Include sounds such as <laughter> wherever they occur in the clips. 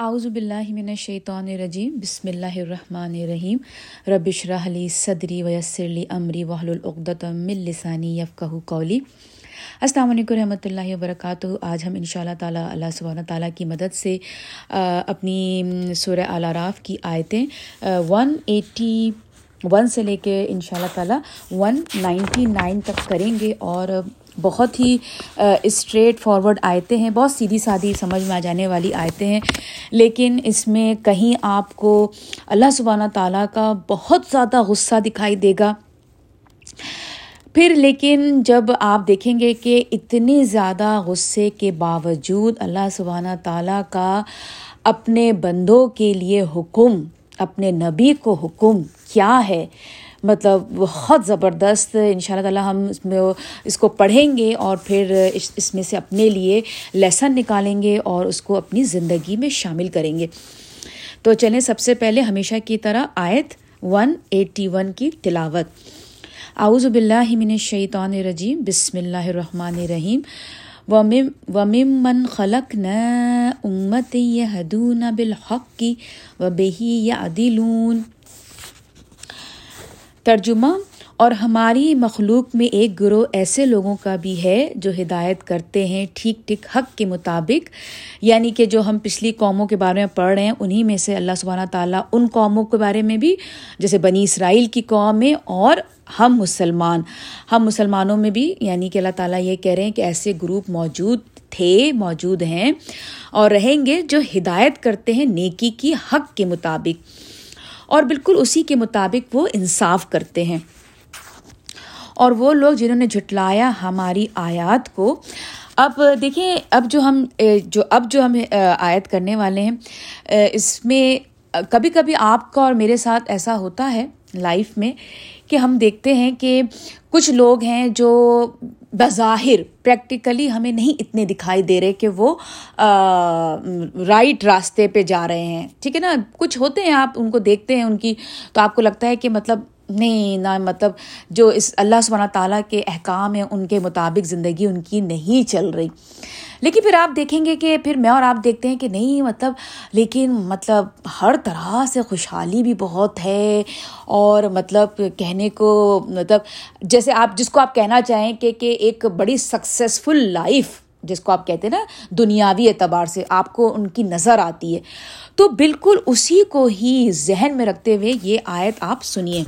اعوذ باللہ من الشیطان الرجیم، بسم اللہ الرحمن الرحیم. ربش رحلی صدری ویسرلی عمری وحل العقدۃ من لسانی یفقہ قولی. السلام علیکم رحمۃ اللہ وبرکاتہ. آج ہم ان شاء اللہ تعالیٰ اللہ سبحانہ تعالیٰ کی مدد سے اپنی سورہ الاراف کی آیتیں ون ایٹی، ون سے لے کے ان شاء اللہ تعالیٰ ون نائنٹی نائن تک کریں گے اور بہت ہی اسٹریٹ فارورڈ آیتیں ہیں، بہت سیدھی سادھی سمجھ میں آ جانے والی آیتیں ہیں۔ لیکن اس میں کہیں آپ کو اللہ سبحانہ تعالیٰ کا بہت زیادہ غصہ دکھائی دے گا۔ پھر لیکن جب آپ دیکھیں گے کہ اتنی زیادہ غصے کے باوجود اللہ سبحانہ تعالیٰ کا اپنے بندوں کے لیے حکم، اپنے نبی کو حکم کیا ہے؟ مطلب بہت زبردست ان شاء اللہ تعالیٰ ہم اس میں اس کو پڑھیں گے اور پھر اس میں سے اپنے لیے لیسن نکالیں گے اور اس کو اپنی زندگی میں شامل کریں گے۔ تو چلیں سب سے پہلے ہمیشہ کی طرح آیت ون ایٹی ون کی تلاوت۔ اعوذ باللہ من الشیطان الرجیم، بسم اللہ الرحمن الرحیم۔ ومم من خلق نہ امت یہ بالحق کی و بہی یا عدلون ترجمہ، اور ہماری مخلوق میں ایک گروہ ایسے لوگوں کا بھی ہے جو ہدایت کرتے ہیں ٹھیک ٹھیک حق کے مطابق یعنی کہ جو ہم پچھلی قوموں کے بارے میں پڑھ رہے ہیں انہیں میں سے اللہ سبحانہ تعالیٰ ان قوموں کے بارے میں بھی، جیسے بنی اسرائیل کی قوم میں، اور ہم مسلمان۔ ہم مسلمانوں میں بھی یعنی کہ اللہ تعالیٰ یہ کہہ رہے ہیں کہ ایسے گروپ موجود تھے، موجود ہیں، اور رہیں گے جو ہدایت کرتے ہیں نیکی کی حق کے مطابق۔ اور بالکل اسی کے مطابق وہ انصاف کرتے ہیں۔ اور وہ لوگ جنہوں نے جھٹلایا ہماری آیات کو، اب دیکھیں، اب جو ہم، جو، اب جو ہم آیت کرنے والے ہیں اس میں کبھی کبھی آپ کا اور میرے ساتھ ایسا ہوتا ہے لائف میں کہ ہم دیکھتے ہیں کہ کچھ لوگ ہیں جو بظاہر پریکٹیکلی ہمیں نہیں اتنے دکھائی دے رہے کہ وہ رائٹ راستے پہ جا رہے ہیں۔ ٹھیک ہے نا؟ کچھ ہوتے ہیں آپ ان کو دیکھتے ہیں ان کی، تو آپ کو لگتا ہے کہ مطلب نہیں، نہ مطلب جو اس اللہ سبحانہ تعالیٰ کے احکام ہیں، ان کے مطابق زندگی ان کی نہیں چل رہی۔ لیکن پھر آپ دیکھیں گے کہ پھر میں اور آپ دیکھتے ہیں کہ نہیں مطلب لیکن مطلب ہر طرح سے خوشحالی بھی بہت ہے۔ اور مطلب کہنے کو مطلب جیسے آپ، جس کو آپ کہنا چاہیں کہ کہ ایک بڑی سکسیزفل لائف جس کو آپ کہتے ہیں نا، دنیاوی اعتبار سے آپ کو ان کی نظر آتی ہے۔ تو بالکل اسی کو ہی ذہن میں رکھتے ہوئے یہ آیت آپ سنیے۔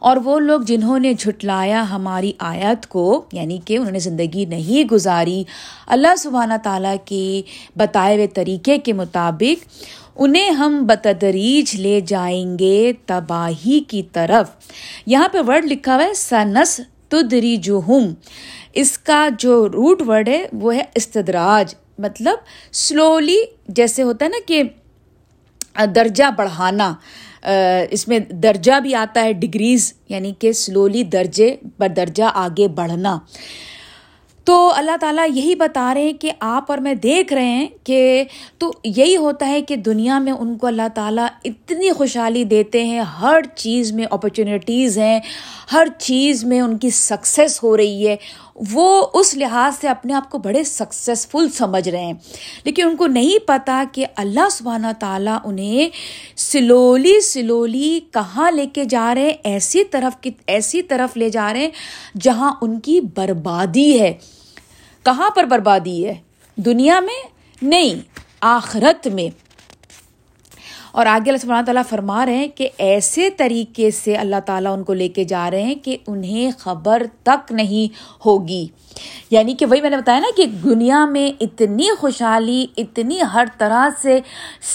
اور وہ لوگ جنہوں نے جھٹلایا ہماری آیت کو یعنی کہ انہوں نے زندگی نہیں گزاری اللہ سبحانہ تعالیٰ کے بتائے ہوئے طریقے کے مطابق، انہیں ہم بتدریج لے جائیں گے تباہی کی طرف۔ یہاں پہ ورڈ لکھا ہوا ہے، سنس تدری جو ہوں اس کا جو روٹ ورڈ ہے، وہ ہے استدراج۔ مطلب سلولی جیسے ہوتا ہے نا کہ درجہ بڑھانا۔ اس میں درجہ بھی آتا ہے ڈگریز یعنی کہ سلولی درجے پر درجہ آگے بڑھنا۔ تو اللہ تعالیٰ یہی بتا رہے ہیں کہ آپ اور میں دیکھ رہے ہیں کہ تو یہی ہوتا ہے کہ دنیا میں ان کو اللہ تعالیٰ اتنی خوشحالی دیتے ہیں، ہر چیز میں اپرچونیٹیز ہیں، ہر چیز میں ان کی سکسیس ہو رہی ہے۔ وہ اس لحاظ سے اپنے آپ کو بڑے سکسیزفل سمجھ رہے ہیں۔ لیکن ان کو نہیں پتہ کہ اللہ سبحانہ تعالیٰ انہیں سلولی سلولی کہاں لے کے جا رہے ہیں، ایسی طرف کی، ایسی طرف لے جا رہے ہیں جہاں ان کی بربادی ہے۔ کہاں پر بربادی ہے؟ دنیا میں نہیں، آخرت میں۔ اور آگے اللہ سبحانہ تعالیٰ فرما رہے ہیں کہ ایسے طریقے سے اللہ تعالیٰ ان کو لے کے جا رہے ہیں کہ انہیں خبر تک نہیں ہوگی۔ یعنی کہ وہی میں نے بتایا نا کہ دنیا میں اتنی خوشحالی، اتنی ہر طرح سے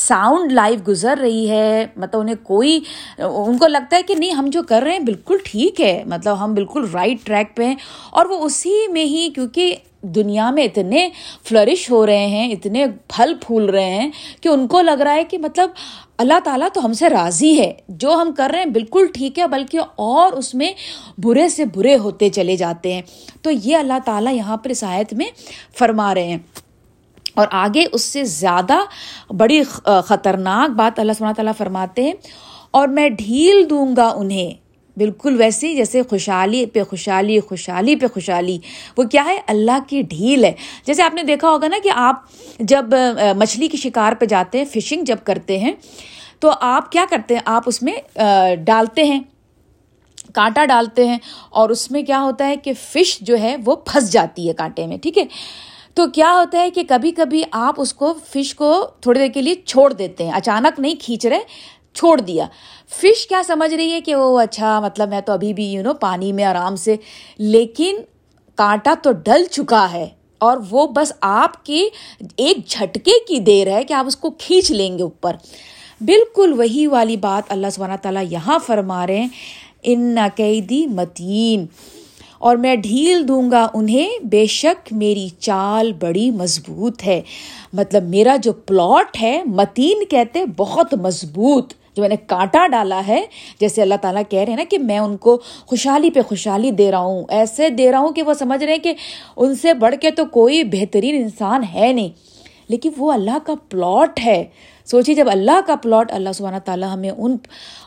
ساؤنڈ لائف گزر رہی ہے مطلب انہیں کوئی، ان کو لگتا ہے کہ نہیں، ہم جو کر رہے ہیں بالکل ٹھیک ہے۔ مطلب ہم بالکل رائٹ ٹریک پہ ہیں۔ اور وہ اسی میں ہی، کیونکہ دنیا میں اتنے فلرش ہو رہے ہیں، اتنے پھل پھول رہے ہیں کہ ان کو لگ رہا ہے کہ مطلب اللہ تعالیٰ تو ہم سے راضی ہے۔ جو ہم کر رہے ہیں بالکل ٹھیک ہے، بلکہ اور اس میں برے سے برے ہوتے چلے جاتے ہیں۔ تو یہ اللہ تعالیٰ یہاں پر اس آیت میں فرما رہے ہیں۔ اور آگے اس سے زیادہ بڑی خطرناک بات اللہ سبحانہ تعالیٰ فرماتے ہیں، اور میں ڈھیل دوں گا انہیں۔ بالکل ویسے ہی جیسے خوشحالی پہ خوشحالی خوشحالی پہ خوشحالی، وہ کیا ہے؟ اللہ کی ڈھیل ہے۔ جیسے آپ نے دیکھا ہوگا نا کہ آپ جب مچھلی کی شکار پہ جاتے ہیں، فشنگ جب کرتے ہیں، تو آپ کیا کرتے ہیں؟ آپ اس میں ڈالتے ہیں، کانٹا ڈالتے ہیں اور اس میں کیا ہوتا ہے کہ فش جو ہے وہ پھنس جاتی ہے کانٹے میں، ٹھیک ہے؟ تو کیا ہوتا ہے کہ کبھی کبھی آپ اس کو فش کو تھوڑی دیر کے لیے چھوڑ دیتے ہیں، اچانک نہیں کھینچ رہے چھوڑ دیا۔ فش کیا سمجھ رہی ہے کہ وہ اچھا مطلب میں تو ابھی بھی یو نو پانی میں آرام سے، لیکن کانٹا تو ڈل چکا ہے اور وہ بس آپ کی ایک جھٹکے کی دیر ہے کہ آپ اس کو کھینچ لیں گے اوپر۔ بالکل وہی والی بات اللہ سبحانہ تعالیٰ یہاں فرما رہے ہیں، ان قیدی متین اور میں ڈھیل دوں گا انہیں، بے شک میری چال بڑی مضبوط ہے مطلب میرا جو پلاٹ ہے، متین کہتے بہت مضبوط۔ جو میں نے کانٹا ڈالا ہے، جیسے اللہ تعالیٰ کہہ رہے ہیں نا کہ میں ان کو خوشحالی پہ خوشحالی دے رہا ہوں۔ ایسے دے رہا ہوں کہ وہ سمجھ رہے ہیں کہ ان سے بڑھ کے تو کوئی بہترین انسان ہے نہیں۔ لیکن وہ اللہ کا پلاٹ ہے۔ سوچیے جب اللہ کا پلاٹ اللہ سبحانہ تعالیٰ ہمیں ان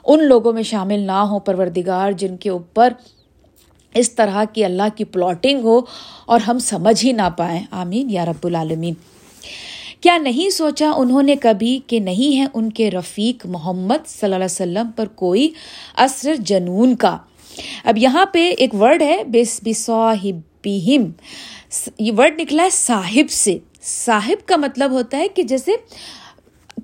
ان لوگوں میں شامل نہ ہوں، پروردگار جن کے اوپر اس طرح کی اللہ کی پلاٹنگ ہو اور ہم سمجھ ہی نہ پائیں۔ آمین یا رب العالمین۔ کیا نہیں سوچا انہوں نے کبھی کہ نہیں ہے ان کے رفیق محمد صلی اللہ علیہ وسلم پر کوئی اثر جنون کا؟ اب یہاں پہ ایک ورڈ ہے، بس بسم یہ ورڈ نکلا ہے صاحب سے۔ صاحب کا مطلب ہوتا ہے کہ جیسے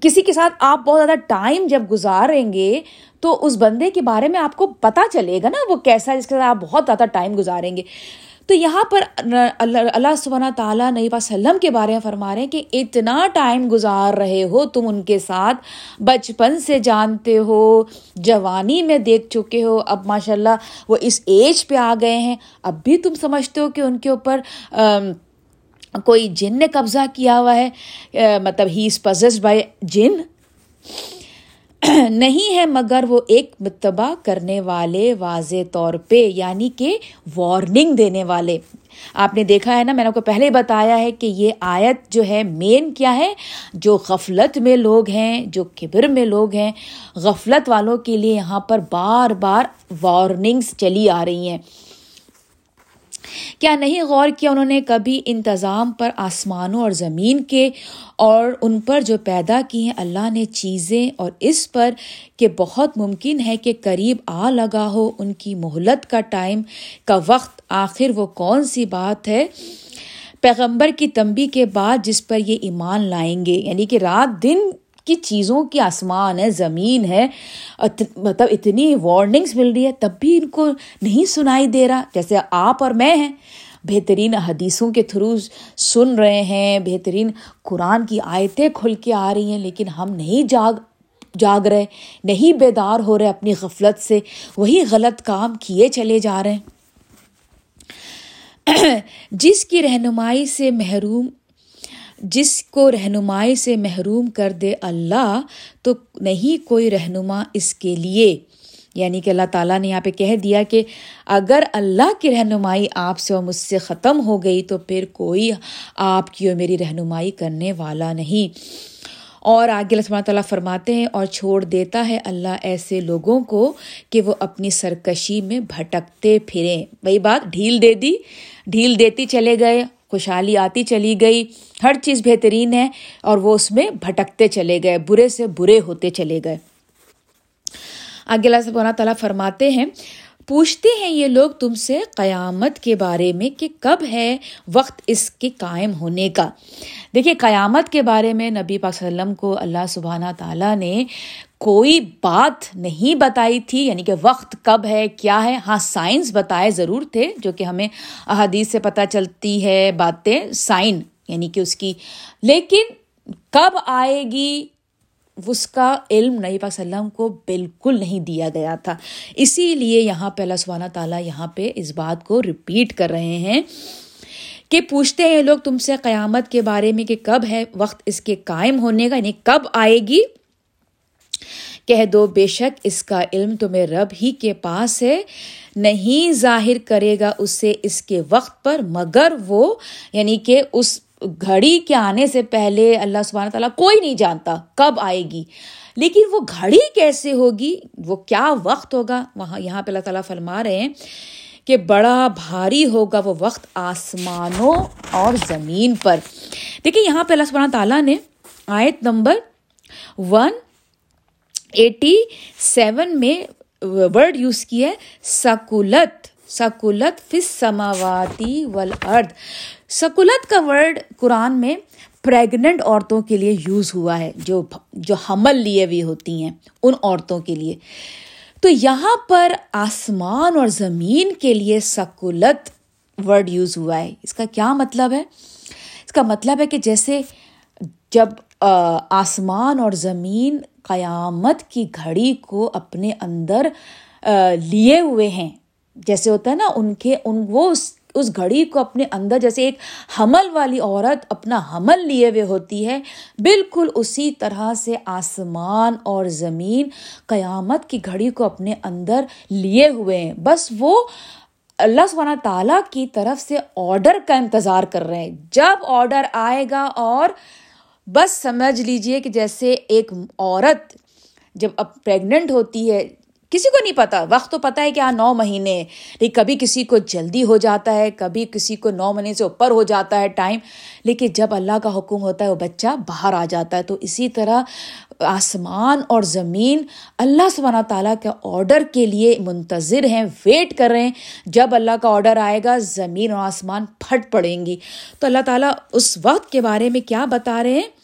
کسی کے ساتھ آپ بہت زیادہ ٹائم جب گزاریں گے تو اس بندے کے بارے میں آپ کو پتہ چلے گا نا وہ کیسا ہے، جس کے ساتھ آپ بہت زیادہ ٹائم گزاریں گے۔ تو یہاں پر اللہ سبحانہ تعالیٰ نبی وسلم کے بارے میں فرما رہے ہیں کہ اتنا ٹائم گزار رہے ہو تم ان کے ساتھ، بچپن سے جانتے ہو، جوانی میں دیکھ چکے ہو، اب ماشاء اللہ وہ اس ایج پہ آ گئے ہیں۔ اب بھی تم سمجھتے ہو کہ ان کے اوپر کوئی جن نے قبضہ کیا ہوا ہے مطلب ہی از پزسڈ بائی جن۔ <clears throat> نہیں ہے مگر وہ ایک متبع کرنے والے واضح طور پہ یعنی کہ وارننگ دینے والے۔ آپ نے دیکھا ہے نا، میں نے آپ کو پہلے بتایا ہے کہ یہ آیت جو ہے مین کیا ہے؟ جو غفلت میں لوگ ہیں، جو کبر میں لوگ ہیں۔ غفلت والوں کے لیے یہاں پر بار بار وارننگس چلی آ رہی ہیں۔ کیا نہیں غور کیا انہوں نے کبھی انتظام پر آسمانوں اور زمین کے اور ان پر جو پیدا کی ہیں؟ اللہ نے چیزیں اور اس پر کہ بہت ممکن ہے کہ قریب آ لگا ہو، ان کی مہلت کا ٹائم کا وقت، آخر وہ کون سی بات ہے؟ پیغمبر کی تمبی کے بعد جس پر یہ ایمان لائیں گے یعنی کہ رات دن کی چیزوں کی آسمان ہے، زمین ہے مطلب اتنی وارننگس مل رہی ہے، تب بھی ان کو نہیں سنائی دے رہا۔ جیسے آپ اور میں ہیں، بہترین حدیثوں کے تھرو سن رہے ہیں، بہترین قرآن کی آیتیں کھل کے آ رہی ہیں، لیکن ہم نہیں جاگ جاگ رہے، نہیں بیدار ہو رہے اپنی غفلت سے، وہی غلط کام کیے چلے جا رہے ہیں۔ <clears throat> جس کی رہنمائی سے محروم جس کو رہنمائی سے محروم کر دے اللہ، تو نہیں کوئی رہنما اس کے لیے۔ یعنی کہ اللہ تعالیٰ نے یہاں پہ کہہ دیا کہ اگر اللہ کی رہنمائی آپ سے اور مجھ سے ختم ہو گئی، تو پھر کوئی آپ کی اور میری رہنمائی کرنے والا نہیں۔ اور آگے اللہ تعالیٰ فرماتے ہیں، اور چھوڑ دیتا ہے اللہ ایسے لوگوں کو کہ وہ اپنی سرکشی میں بھٹکتے پھریں۔ وہی بات، ڈھیل دے دی، ڈھیل دیتی چلے گئے، خوشحالی آتی چلی گئی۔ ہر چیز بہترین ہے اور وہ اس میں بھٹکتے چلے گئے، برے سے برے ہوتے چلے گئے۔ آگے اللہ سب تعالیٰ فرماتے ہیں، پوچھتے ہیں یہ لوگ تم سے قیامت کے بارے میں کہ کب ہے وقت اس کے قائم ہونے کا۔ دیکھیے، قیامت کے بارے میں نبی پاک صلی اللہ علیہ وسلم کو اللہ سبحانہ تعالیٰ نے کوئی بات نہیں بتائی تھی یعنی کہ وقت کب ہے، کیا ہے۔ ہاں سائنس بتائے ضرور تھے، جو کہ ہمیں احادیث سے پتہ چلتی ہے، باتیں سائن یعنی کہ اس کی۔ لیکن کب آئے گی؟ اس کا علم نبی پاک وسلم کو بالکل نہیں دیا گیا تھا۔ اسی لیے یہاں پہ اللہ سبحانہ تعالیٰ یہاں پہ اس بات کو رپیٹ کر رہے ہیں کہ پوچھتے ہیں لوگ تم سے قیامت کے بارے میں کہ کب ہے وقت اس کے قائم ہونے کا یعنی کب آئے گی؟ کہہ دو، بے شک اس کا علم تمہیں رب ہی کے پاس ہے، نہیں ظاہر کرے گا اسے اس کے وقت پر، مگر وہ یعنی کہ اس گھڑی کے آنے سے پہلے اللہ سبحانہ تعالیٰ کوئی نہیں جانتا کب آئے گی۔ لیکن وہ گھڑی کیسے ہوگی؟ وہ کیا وقت ہوگا؟ وہاں یہاں پہ اللہ تعالیٰ فرما رہے ہیں کہ بڑا بھاری ہوگا وہ وقت آسمانوں اور زمین پر۔ دیکھیں یہاں پہ اللہ سبحانہ تعالیٰ نے آیت نمبر ون ایٹی سیون میں ورڈ یوز کیا ہے سکولت سکولت فس سماواتی ولاد سکولت کا ورڈ قرآن میں پریگننٹ عورتوں کے لیے یوز ہوا ہے، جو جو حمل لیے ہوئی ہوتی ہیں ان عورتوں کے لیے۔ تو یہاں پر آسمان اور زمین کے لیے سکولت ورڈ یوز ہوا ہے۔ اس کا کیا مطلب ہے؟ اس کا مطلب ہے کہ جیسے جب آسمان اور زمین قیامت کی گھڑی کو اپنے اندر لیے ہوئے ہیں، جیسے ہوتا ہے نا، ان کے، ان وہ اس اس گھڑی کو اپنے اندر جیسے ایک حمل والی عورت اپنا حمل لیے ہوئے ہوتی ہے، بالکل اسی طرح سے آسمان اور زمین قیامت کی گھڑی کو اپنے اندر لیے ہوئے ہیں۔ بس وہ اللہ سبحانہ تعالیٰ کی طرف سے آڈر کا انتظار کر رہے ہیں۔ جب آڈر آئے گا اور بس سمجھ لیجیے کہ جیسے ایک عورت جب اب پریگننٹ ہوتی ہے کسی کو نہیں پتا، وقت تو پتا ہے کہ ہاں نو مہینے لیکن کبھی کسی کو جلدی ہو جاتا ہے، کبھی کسی کو نو مہینے سے اوپر ہو جاتا ہے ٹائم۔ لیکن جب اللہ کا حکم ہوتا ہے، وہ بچہ باہر آ جاتا ہے۔ تو اسی طرح آسمان اور زمین اللہ سبحانہ تعالیٰ کے آڈر کے لیے منتظر ہیں، ویٹ کر رہے ہیں۔ جب اللہ کا آڈر آئے گا، زمین اور آسمان پھٹ پڑیں گی۔ تو اللہ تعالیٰ اس وقت کے بارے میں کیا بتا رہے ہیں؟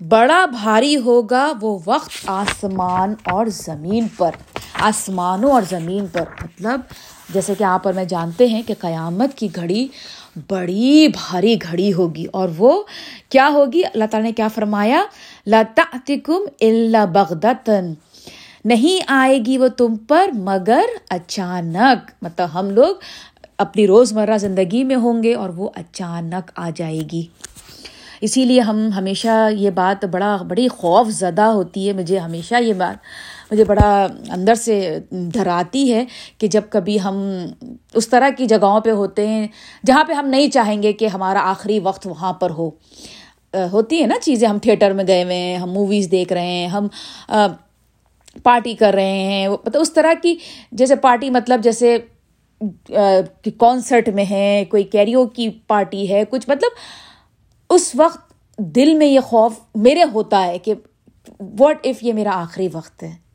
بڑا بھاری ہوگا وہ وقت آسمان اور زمین پر۔ آسمانوں اور زمین پر۔ مطلب جیسے کہ آپ اور میں جانتے ہیں کہ قیامت کی گھڑی بڑی بھاری گھڑی ہوگی اور وہ کیا ہوگی؟ اللہ تعالیٰ نے کیا فرمایا؟ لتعتکم اللہ بغدتن نہیں آئے گی وہ تم پر مگر اچانک۔ مطلب ہم لوگ اپنی روزمرہ زندگی میں ہوں گے اور وہ اچانک آ جائے گی۔ اسی لیے ہم ہمیشہ یہ بات بڑا بڑی خوف زدہ ہوتی ہے، مجھے ہمیشہ یہ بات مجھے بڑا اندر سے ڈراتی ہے کہ جب کبھی ہم اس طرح کی جگہوں پہ ہوتے ہیں جہاں پہ ہم نہیں چاہیں گے کہ ہمارا آخری وقت وہاں پر ہو۔ ہوتی ہے نا چیزیں، ہم تھیٹر میں گئے ہوئے ہیں، ہم موویز دیکھ رہے ہیں، ہم پارٹی کر رہے ہیں۔ مطلب اس طرح کی، جیسے پارٹی مطلب جیسے کانسرٹ میں ہے، کوئی کیریو کی پارٹی ہے، کچھ مطلب اس وقت دل میں یہ خوف میرے ہوتا ہے کہ واٹ ایف یہ میرا آخری وقت ہے؟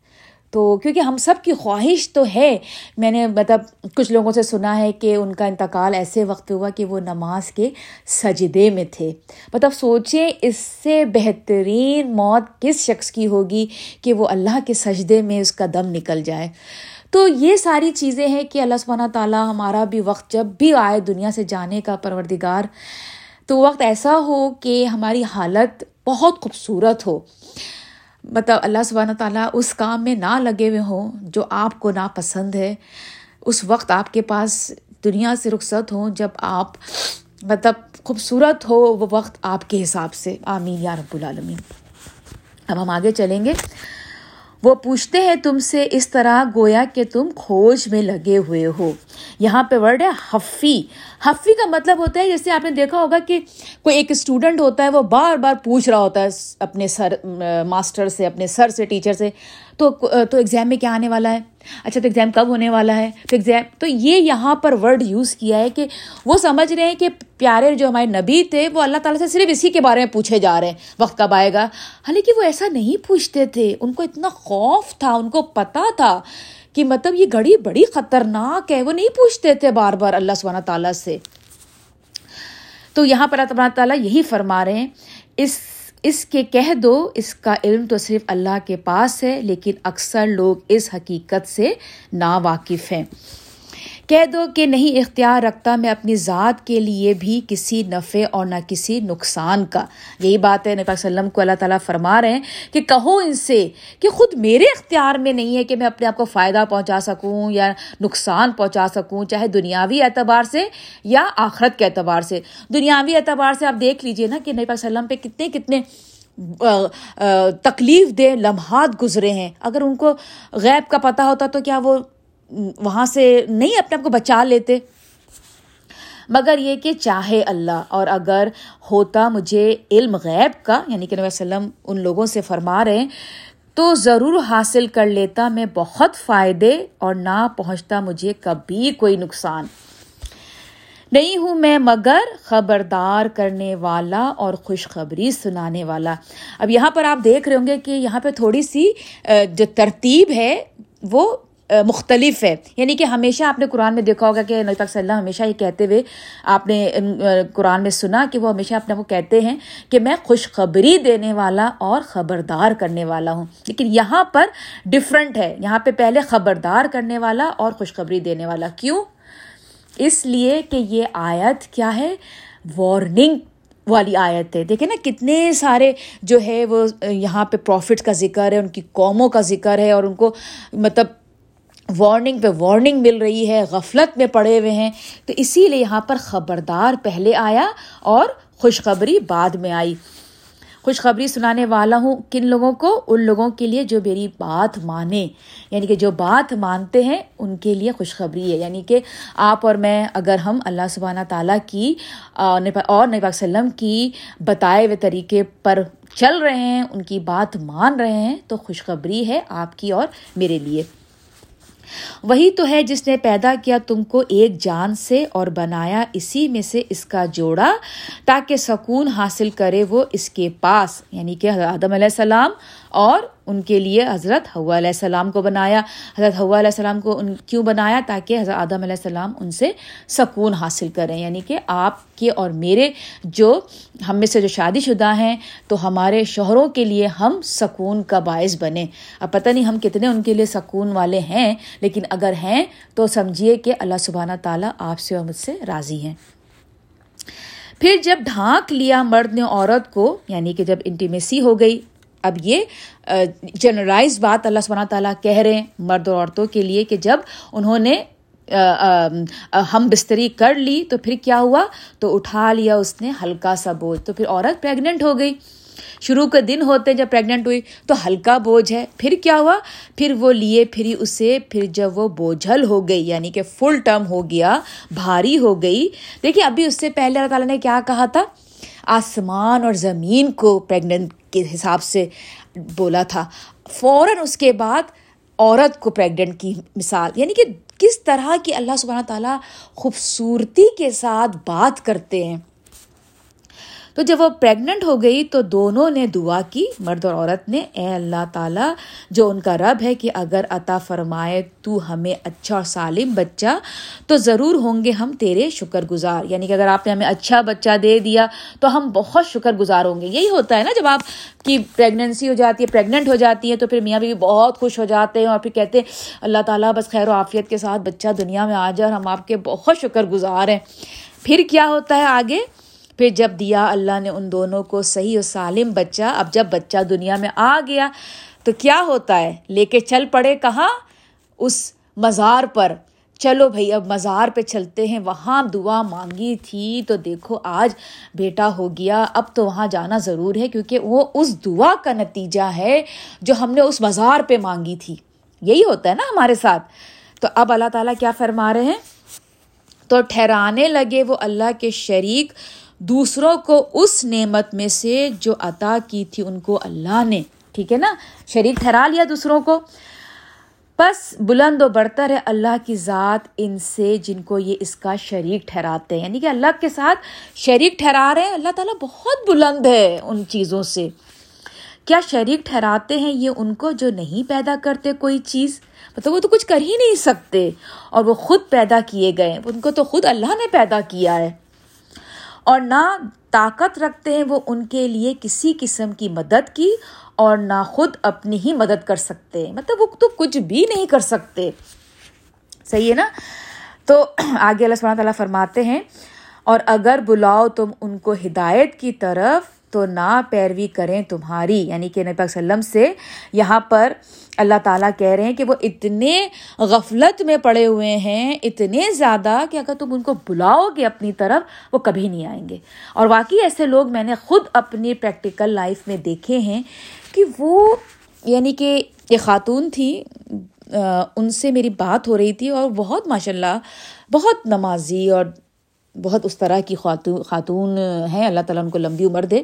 تو کیونکہ ہم سب کی خواہش تو ہے، میں نے مطلب کچھ لوگوں سے سنا ہے کہ ان کا انتقال ایسے وقت ہوا کہ وہ نماز کے سجدے میں تھے۔ مطلب سوچیں اس سے بہترین موت کس شخص کی ہوگی کہ وہ اللہ کے سجدے میں اس کا دم نکل جائے۔ تو یہ ساری چیزیں ہیں کہ اللہ سبحانہ تعالیٰ ہمارا بھی وقت جب بھی آئے دنیا سے جانے کا پروردگار تو وقت ایسا ہو کہ ہماری حالت بہت خوبصورت ہو۔ مطلب اللہ سبحانہ تعالیٰ اس کام میں نہ لگے ہوئے ہوں جو آپ کو ناپسند ہے۔ اس وقت آپ کے پاس دنیا سے رخصت ہوں جب آپ مطلب خوبصورت ہو وہ وقت آپ کے حساب سے۔ آمین یا رب العالمین۔ اب ہم آگے چلیں گے۔ وہ پوچھتے ہیں تم سے اس طرح گویا کہ تم کھوج میں لگے ہوئے ہو۔ یہاں پہ ورڈ ہے حفی۔ حفی کا مطلب ہوتا ہے، جیسے آپ نے دیکھا ہوگا کہ کوئی ایک اسٹوڈنٹ ہوتا ہے، وہ بار بار پوچھ رہا ہوتا ہے اپنے سر ماسٹر سے، اپنے سر سے ٹیچر سے۔ تو تو ایگزام میں کیا آنے والا ہے؟ اچھا تو ایگزام کب ہونے والا ہے؟ تو ایگزام تو یہ یہاں پر ورڈ یوز کیا ہے کہ وہ سمجھ رہے ہیں کہ پیارے جو ہمارے نبی تھے، وہ اللہ تعالیٰ سے صرف اسی کے بارے میں پوچھے جا رہے ہیں، وقت کب آئے گا؟ حالانکہ وہ ایسا نہیں پوچھتے تھے۔ ان کو اتنا خوف تھا، ان کو پتا تھا۔ کہ مطلب یہ گھڑی بڑی خطرناک ہے، وہ نہیں پوچھتے تھے بار بار اللہ سبحانہ تعالیٰ سے۔ تو یہاں پر اللہ تعالیٰ یہی فرما رہے ہیں، اس اس کے کہہ دو، اس کا علم تو صرف اللہ کے پاس ہے، لیکن اکثر لوگ اس حقیقت سے نا واقف ہیں۔ کہہ دو کہ نہیں اختیار رکھتا میں اپنی ذات کے لیے بھی کسی نفع اور نہ کسی نقصان کا۔ یہی بات ہے، نبی وسلم کو اللہ تعالیٰ فرما رہے ہیں کہ کہو ان سے کہ خود میرے اختیار میں نہیں ہے کہ میں اپنے آپ کو فائدہ پہنچا سکوں یا نقصان پہنچا سکوں، چاہے دنیاوی اعتبار سے یا آخرت کے اعتبار سے۔ دنیاوی اعتبار سے آپ دیکھ لیجیے نا کہ نبی وسلم پہ کتنے کتنے تکلیف دہ لمحات گزرے ہیں۔ اگر ان کو غیب کا پتہ ہوتا تو کیا وہ وہاں سے نہیں اپنے آپ کو بچا لیتے۔ مگر یہ کہ چاہے اللہ، اور اگر ہوتا مجھے علم غیب کا یعنی کہ نبی وسلم ان لوگوں سے فرما رہے ہیں، تو ضرور حاصل کر لیتا میں بہت فائدے اور نہ پہنچتا مجھے کبھی کوئی نقصان۔ نہیں ہوں میں مگر خبردار کرنے والا اور خوشخبری سنانے والا۔ اب یہاں پر آپ دیکھ رہے ہوں گے کہ یہاں پہ تھوڑی سی جو ترتیب ہے، وہ مختلف ہے۔ یعنی کہ ہمیشہ آپ نے قرآن میں دیکھا ہوگا کہ نبی صلی اللہ ہمیشہ یہ کہتے ہوئے آپ نے قرآن میں سنا کہ وہ ہمیشہ اپنے کو کہتے ہیں کہ میں خوشخبری دینے والا اور خبردار کرنے والا ہوں۔ لیکن یہاں پر ڈفرنٹ ہے۔ یہاں پہ پہلے خبردار کرنے والا اور خوشخبری دینے والا۔ کیوں؟ اس لیے کہ یہ آیت کیا ہے؟ وارننگ والی آیت ہے۔ دیکھیں نا کتنے سارے جو ہے وہ یہاں پہ پروفٹ کا ذکر ہے، ان کی قوموں کا ذکر ہے اور ان کو مطلب وارننگ پہ وارننگ مل رہی ہے، غفلت میں پڑے ہوئے ہیں۔ تو اسی لیے یہاں پر خبردار پہلے آیا اور خوشخبری بعد میں آئی۔ خوشخبری سنانے والا ہوں کن لوگوں کو؟ ان لوگوں کے لیے جو میری بات مانے۔ یعنی کہ جو بات مانتے ہیں، ان کے لیے خوشخبری ہے۔ یعنی کہ آپ اور میں، اگر ہم اللہ سبحانہ تعالیٰ کی اور نبی وسلم کی بتائے ہوئے طریقے پر چل رہے ہیں، ان کی بات مان رہے ہیں، تو خوشخبری ہے آپ کی اور میرے لیے۔ وہی تو ہے جس نے پیدا کیا تم کو ایک جان سے اور بنایا اسی میں سے اس کا جوڑا تاکہ سکون حاصل کرے وہ اس کے پاس یعنی کہ آدم علیہ السلام اور ان کے لیے حضرت ہوا علیہ السلام کو بنایا۔ حضرت ہوا علیہ السلام کو ان کیوں بنایا؟ تاکہ حضرت آدم علیہ السلام ان سے سکون حاصل کریں۔ یعنی کہ آپ کے اور میرے جو ہم میں سے جو شادی شدہ ہیں، تو ہمارے شوہروں کے لیے ہم سکون کا باعث بنے اب پتہ نہیں ہم کتنے ان کے لیے سکون والے ہیں، لیکن اگر ہیں تو سمجھیے کہ اللہ سبحانہ تعالیٰ آپ سے اور مجھ سے راضی ہیں۔ پھر جب ڈھانک لیا مرد نے عورت کو یعنی کہ جب انٹیمیسی ہو گئی اب یہ جنرلائز بات اللہ سبحانہ تعالیٰ کہہ رہے ہیں مرد اور عورتوں کے لیے کہ جب انہوں نے ہم بستری کر لی تو پھر کیا ہوا؟ تو اٹھا لیا اس نے ہلکا سا بوجھ، تو پھر عورت پریگننٹ ہو گئی۔ شروع کے دن ہوتے جب پریگننٹ ہوئی تو ہلکا بوجھ ہے۔ پھر کیا ہوا؟ پھر وہ لیے پھر اسے، پھر جب وہ بوجھل ہو گئی یعنی کہ فل ٹرم ہو گیا، بھاری ہو گئی۔ دیکھیے، ابھی اس سے پہلے اللہ تعالیٰ نے کیا کہا تھا؟ آسمان اور زمین کو پریگننٹ کے حساب سے بولا تھا۔ فوراً اس کے بعد عورت کو پریگنٹ کی مثال یعنی کہ کس طرح کی اللہ سبحانہ تعالیٰ خوبصورتی کے ساتھ بات کرتے ہیں۔ تو جب وہ پریگننٹ ہو گئی تو دونوں نے دعا کی، مرد اور عورت نے، اے اللہ تعالیٰ، جو ان کا رب ہے کہ اگر عطا فرمائے تو ہمیں اچھا اور سالم بچہ، تو ضرور ہوں گے ہم تیرے شکر گزار یعنی کہ اگر آپ نے ہمیں اچھا بچہ دے دیا تو ہم بہت شکر گزار ہوں گے۔ یہی ہوتا ہے نا جب آپ کی پریگنینسی ہو جاتی ہے پریگننٹ ہو جاتی ہے تو پھر میاں بھی بہت خوش ہو جاتے ہیں اور پھر کہتے ہیں، اللہ تعالیٰ، بس خیر و عافیت کے ساتھ بچہ دنیا میں آ جائے اور ہم آپ کے بہت شکر گزار ہیں. پھر کیا ہوتا ہے آگے؟ پھر جب دیا اللہ نے ان دونوں کو صحیح و سالم بچہ، اب جب بچہ دنیا میں آ گیا تو کیا ہوتا ہے؟ لے کے چل پڑے کہاں؟ اس مزار پر۔ چلو بھائی، اب مزار پہ چلتے ہیں، وہاں دعا مانگی تھی تو دیکھو آج بیٹا ہو گیا۔ اب تو وہاں جانا ضرور ہے کیونکہ وہ اس دعا کا نتیجہ ہے جو ہم نے اس مزار پہ مانگی تھی۔ یہی ہوتا ہے نا ہمارے ساتھ۔ تو اب اللہ تعالیٰ کیا فرما رہے ہیں؟ تو ٹھہرانے لگے وہ اللہ کے شریک دوسروں کو اس نعمت میں سے جو عطا کی تھی ان کو اللہ نے۔ ٹھیک ہے نا؟ شریک ٹھہرا لیا دوسروں کو۔ بس بلند و برتر ہے اللہ کی ذات ان سے جن کو یہ اس کا شریک ٹھہراتے ہیں۔ یعنی کہ اللہ کے ساتھ شریک ٹھہرا رہے ہیں۔ اللہ تعالیٰ بہت بلند ہے ان چیزوں سے۔ کیا شریک ٹھہراتے ہیں یہ ان کو جو نہیں پیدا کرتے کوئی چیز؟ مطلب وہ تو کچھ کر ہی نہیں سکتے اور وہ خود پیدا کیے گئے۔ ان کو تو خود اللہ نے پیدا کیا ہے۔ اور نہ طاقت رکھتے ہیں وہ ان کے لیے کسی قسم کی مدد کی اور نہ خود اپنی ہی مدد کر سکتے۔ مطلب وہ تو کچھ بھی نہیں کر سکتے۔ صحیح ہے نا؟ تو آگے اللہ سبحانہ تعالیٰ فرماتے ہیں، اور اگر بلاؤ تم ان کو ہدایت کی طرف تو نہ پیروی کریں تمہاری یعنی کہ نبی وسلم سے یہاں پر اللہ تعالیٰ کہہ رہے ہیں کہ وہ اتنے غفلت میں پڑے ہوئے ہیں، اتنے زیادہ کہ اگر تم ان کو بلاؤ گے اپنی طرف، وہ کبھی نہیں آئیں گے۔ اور واقعی ایسے لوگ میں نے خود اپنی پریکٹیکل لائف میں دیکھے ہیں کہ وہ یعنی کہ یہ خاتون تھی ان سے میری بات ہو رہی تھی اور بہت ماشاء اللہ بہت نمازی اور بہت اس طرح کی خاتون خاتون ہیں، اللہ تعالیٰ ان کو لمبی عمر دے۔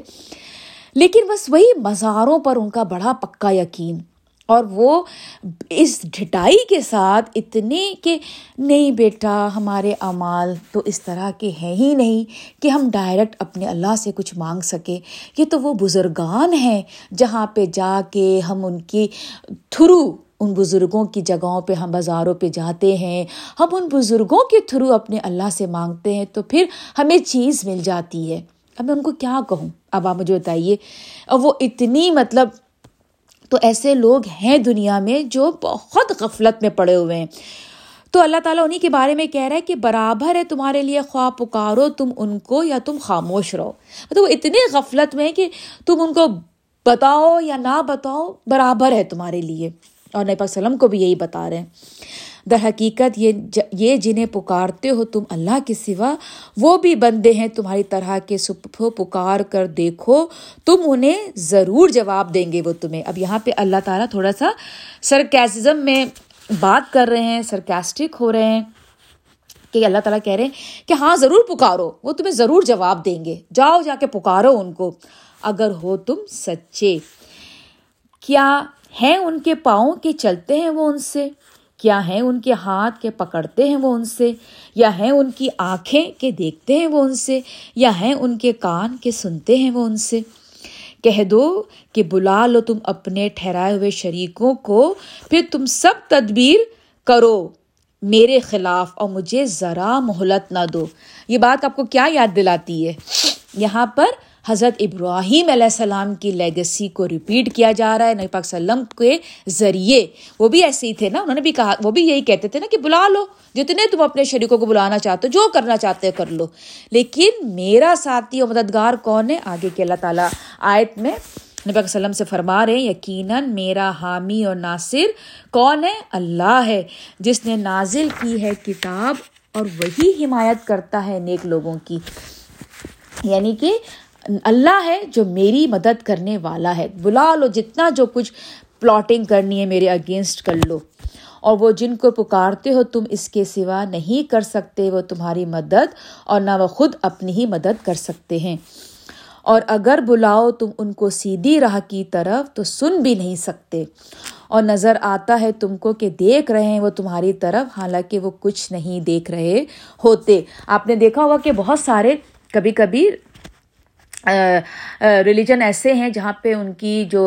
لیکن بس وہی مزاروں پر ان کا بڑا پکا یقین۔ اور وہ اس ڈھٹائی کے ساتھ اتنے کہ، نہیں بیٹا، ہمارے اعمال تو اس طرح کے ہیں ہی نہیں کہ ہم ڈائریکٹ اپنے اللہ سے کچھ مانگ سکیں۔ یہ تو وہ بزرگان ہیں جہاں پہ جا کے ہم ان کی تھرو ان بزرگوں کی جگہوں پہ ہم بازاروں پہ جاتے ہیں، ہم ان بزرگوں کے تھرو اپنے اللہ سے مانگتے ہیں، تو پھر ہمیں چیز مل جاتی ہے۔ اب میں ان کو کیا کہوں؟ اب آپ مجھے بتائیے، اب وہ اتنی مطلب تو ایسے لوگ ہیں دنیا میں جو بہت غفلت میں پڑے ہوئے ہیں۔ تو اللہ تعالیٰ انہیں کے بارے میں کہہ رہا ہے کہ برابر ہے تمہارے لیے خواہ پکارو تم ان کو یا تم خاموش رہو۔ مطلب وہ اتنے غفلت میں کہ تم ان کو بتاؤ یا نہ بتاؤ، برابر ہے تمہارے لیے۔ اور نبی پاک وسلم کو بھی یہی بتا رہے ہیں۔ در حقیقت یہ یہ جنہیں پکارتے ہو تم اللہ کے سوا، وہ بھی بندے ہیں تمہاری طرح کے پکار کر دیکھو، تم انہیں ضرور جواب دیں گے وہ تمہیں۔ اب یہاں پہ اللہ تعالیٰ تھوڑا سا سرکیزم میں بات کر رہے ہیں، سرکیسٹک ہو رہے ہیں کہ اللہ تعالیٰ کہہ رہے ہیں کہ ہاں ضرور پکارو، وہ تمہیں ضرور جواب دیں گے۔ جاؤ جا کے پکارو ان کو۔ اگر ہو تم سچے، کیا ہیں ان کے پاؤں کے چلتے ہیں وہ ان سے؟ کیا ہیں ان کے ہاتھ کے پکڑتے ہیں وہ ان سے؟ یا ہیں ان کی آنکھیں کے دیکھتے ہیں وہ ان سے؟ یا ہیں ان کے کان کے سنتے ہیں وہ ان سے؟ کہہ دو کہ بلا لو تم اپنے ٹھہرائے ہوئے شریکوں کو، پھر تم سب تدبیر کرو۔ میرے خلاف اور مجھے ذرا مہلت نہ دو۔ یہ بات آپ کو کیا یاد دلاتی ہے؟ یہاں پر حضرت ابراہیم علیہ السلام کی لیگسی کو ریپیٹ کیا جا رہا ہے، نبی پاک وسلم کے ذریعے۔ وہ بھی ایسے ہی تھے نا، انہوں نے بھی کہا، وہ بھی یہی کہتے تھے نا کہ بلا لو، جتنے تم اپنے شریکوں کو بلانا چاہتے ہو، جو کرنا چاہتے ہو کر لو۔ لیکن میرا ساتھی اور مددگار کون ہے؟ آگے کے اللہ تعالیٰ آیت میں نبی پاک وسلم سے فرما رہے ہیں، یقیناً میرا حامی اور ناصر کون ہے؟ اللہ ہے۔ جس نے نازل کی ہے کتاب اور وہی حمایت کرتا ہے نیک لوگوں کی۔ یعنی کہ اللہ ہے جو میری مدد کرنے والا ہے۔ بلا لو، جتنا جو کچھ پلاٹنگ کرنی ہے میرے اگینسٹ کر لو۔ اور وہ جن کو پکارتے ہو، تم اس کے سوا نہیں کر سکتے۔ وہ تمہاری مدد اور نہ وہ خود اپنی ہی مدد کر سکتے ہیں۔ اور اگر بلاؤ تم ان کو سیدھی راہ کی طرف، تو سن بھی نہیں سکتے۔ اور نظر آتا ہے تم کو کہ دیکھ رہے ہیں، وہ تمہاری طرف، حالانکہ وہ کچھ نہیں دیکھ رہے ہوتے۔ آپ نے دیکھا ہوگا کہ بہت سارے کبھی کبھی ریلیجن ایسے ہیں جہاں پہ ان کی جو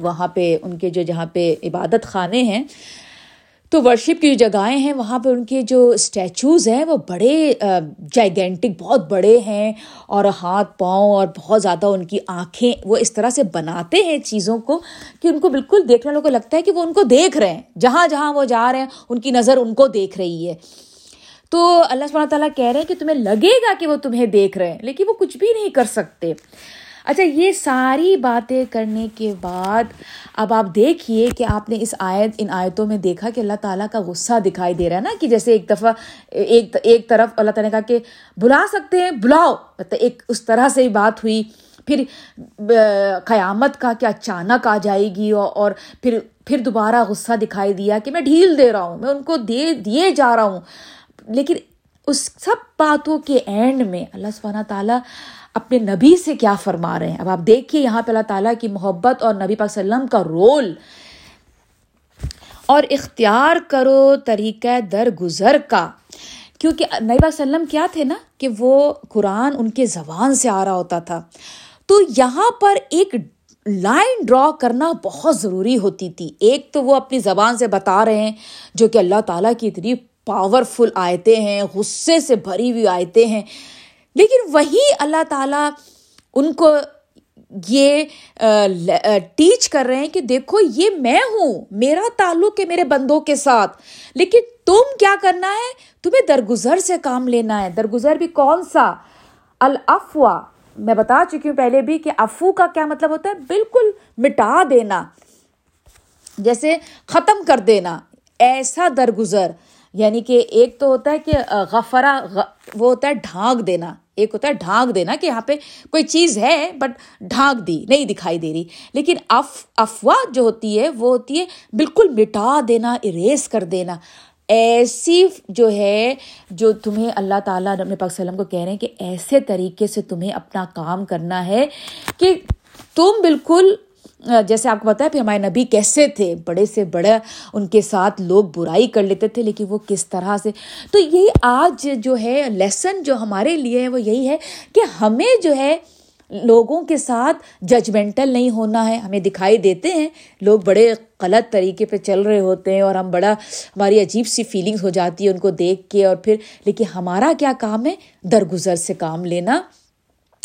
وہاں پہ ان کے جو، جہاں پہ عبادت خانے ہیں، تو ورشپ کی جو جگہیں ہیں، وہاں پہ ان کے جو اسٹیچوز ہیں، وہ بڑے جائگینٹک بہت بڑے ہیں، اور ہاتھ، پاؤں، اور بہت زیادہ ان کی آنکھیں، وہ اس طرح سے بناتے ہیں چیزوں کو کہ ان کو بالکل دیکھنے والوں کو لگتا ہے کہ وہ ان کو دیکھ رہے ہیں۔ جہاں جہاں وہ جا رہے ہیں، ان کی نظر ان کو دیکھ رہی ہے۔ تو اللہ سبحانہ تعالیٰ کہہ رہے ہیں کہ تمہیں لگے گا کہ وہ تمہیں دیکھ رہے ہیں، لیکن وہ کچھ بھی نہیں کر سکتے۔ اچھا یہ ساری باتیں کرنے کے بعد اب آپ دیکھیے کہ آپ نے اس آیت، ان آیتوں میں دیکھا کہ اللہ تعالیٰ کا غصہ دکھائی دے رہا ہے نا کہ جیسے ایک دفعہ ایک ایک طرف اللہ تعالیٰ نے کہا کہ بلا سکتے ہیں، بلاؤ۔ مطلب ایک اس طرح سے بات ہوئی۔ پھر قیامت کا کہ اچانک آ جائے گی اور پھر پھر دوبارہ غصہ دکھائی دیا کہ میں ڈھیل دے رہا ہوں، میں ان کو دے، دیے جا رہا ہوں۔ لیکن اس سب باتوں کے اینڈ میں اللہ سبحانہ تعالیٰ اپنے نبی سے کیا فرما رہے ہیں؟ اب آپ دیکھیے یہاں پہ اللہ تعالیٰ کی محبت اور نبی پاک وسلم کا رول۔ اور اختیار کرو طریقہ در گزر کا۔ کیونکہ نبی وسلم کیا تھے نا؟ کہ وہ قرآن ان کے زبان سے آ رہا ہوتا تھا۔ تو یہاں پر ایک لائن ڈرا کرنا بہت ضروری ہوتی تھی۔ ایک تو وہ اپنی زبان سے بتا رہے ہیں، جو کہ اللہ تعالیٰ کی اتنی پاورفل آیتیں ہیں، غصے سے بھری ہوئی آیتیں ہیں۔ لیکن وہی اللہ تعالیٰ ان کو یہ ٹیچ کر رہے ہیں کہ دیکھو، یہ میں ہوں، میرا تعلق ہے میرے بندوں کے ساتھ۔ لیکن تم کیا کرنا ہے؟ تمہیں درگزر سے کام لینا ہے۔ درگزر بھی کون سا؟ الافوا میں بتا چکی ہوں پہلے بھی کہ افو کا کیا مطلب ہوتا ہے؟ بالکل مٹا دینا۔ جیسے ختم کر دینا۔ ایسا درگزر۔ یعنی کہ ایک تو ہوتا ہے کہ غفرا وہ ہوتا ہے ڈھانک دینا۔ ایک ہوتا ہے ڈھانک دینا کہ یہاں پہ کوئی چیز ہے بٹ ڈھانک دی، نہیں دکھائی دے رہی۔ لیکن اف، افواہ جو ہوتی ہے، وہ ہوتی ہے بالکل مٹا دینا، اریز کر دینا۔ ایسی جو ہے، جو تمہیں اللہ تعالیٰ اپنے پاک وسلم کو کہہ رہے ہیں کہ ایسے طریقے سے تمہیں اپنا کام کرنا ہے کہ تم بالکل جیسے آپ کو پتا ہے پھر ہمارے نبی کیسے تھے؟ بڑے سے بڑے ان کے ساتھ لوگ برائی کر لیتے تھے، لیکن وہ کس طرح سے؟ تو یہی آج جو ہے لیسن جو ہمارے لیے ہے، وہ یہی ہے کہ ہمیں جو ہے، لوگوں کے ساتھ ججمنٹل نہیں ہونا ہے۔ ہمیں دکھائی دیتے ہیں، لوگ بڑے غلط طریقے پہ چل رہے ہوتے ہیں اور ہم بڑا، ہماری عجیب سی فیلنگس ہو جاتی ہے ان کو دیکھ کے اور پھر، لیکن ہمارا کیا کام ہے؟ درگزر سے کام لینا۔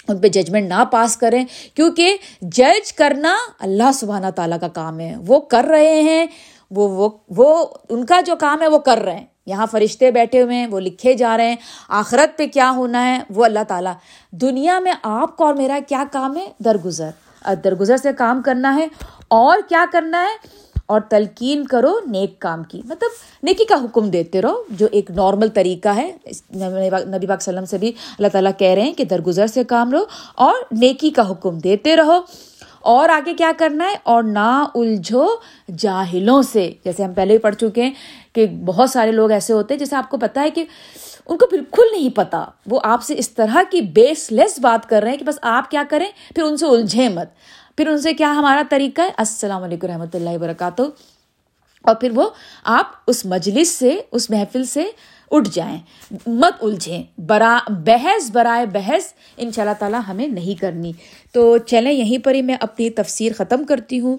ان پہ ججمنٹ نہ پاس کریں، کیونکہ جج کرنا اللہ سبحانہ تعالیٰ کا کام ہے۔ وہ کر رہے ہیں، وہ وہ وہ، ان کا جو کام ہے وہ کر رہے ہیں۔ یہاں فرشتے بیٹھے ہوئے ہیں، وہ لکھے جا رہے ہیں۔ آخرت پہ کیا ہونا ہے؟ وہ اللہ تعالیٰ۔ دنیا میں آپ کا اور میرا کیا کام ہے؟ درگزر۔ درگزر سے کام کرنا ہے۔ اور کیا کرنا ہے؟ اور تلقین کرو نیک کام کی۔ مطلب نیکی کا حکم دیتے رہو، جو ایک نارمل طریقہ ہے۔ نبی پاک وسلم سے بھی اللہ تعالیٰ کہہ رہے ہیں کہ درگزر سے کام رہو اور نیکی کا حکم دیتے رہو۔ اور آگے کیا کرنا ہے؟ اور نہ الجھو جاہلوں سے۔ جیسے ہم پہلے بھی پڑھ چکے ہیں کہ بہت سارے لوگ ایسے ہوتے ہیں جیسے آپ کو پتا ہے کہ ان کو بالکل نہیں پتا۔ وہ آپ سے اس طرح کی بیس لیس بات کر رہے ہیں کہ بس آپ کیا کریں، پھر ان سے الجھیں مت۔ پھر ان سے کیا ہمارا طریقہ ہے؟ السلام علیکم رحمۃ اللہ وبرکاتہ۔ اور پھر وہ آپ اس مجلس سے، اس محفل سے اٹھ جائیں۔ مت الجھیں۔ برا، بحث، برائے بحث ان شاء اللہ تعالیٰ ہمیں نہیں کرنی۔ تو چلیں، یہیں پر ہی میں اپنی تفسیر ختم کرتی ہوں۔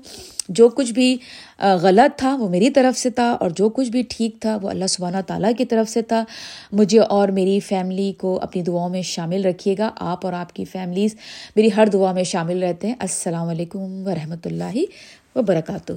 جو کچھ بھی غلط تھا، وہ میری طرف سے تھا اور جو کچھ بھی ٹھیک تھا، وہ اللہ سبحانہ تعالیٰ کی طرف سے تھا۔ مجھے اور میری فیملی کو اپنی دعاؤں میں شامل رکھیے گا، آپ اور آپ کی فیملیز میری ہر دعا میں شامل رہتے ہیں۔ السلام علیکم ورحمۃ اللہ وبرکاتہ۔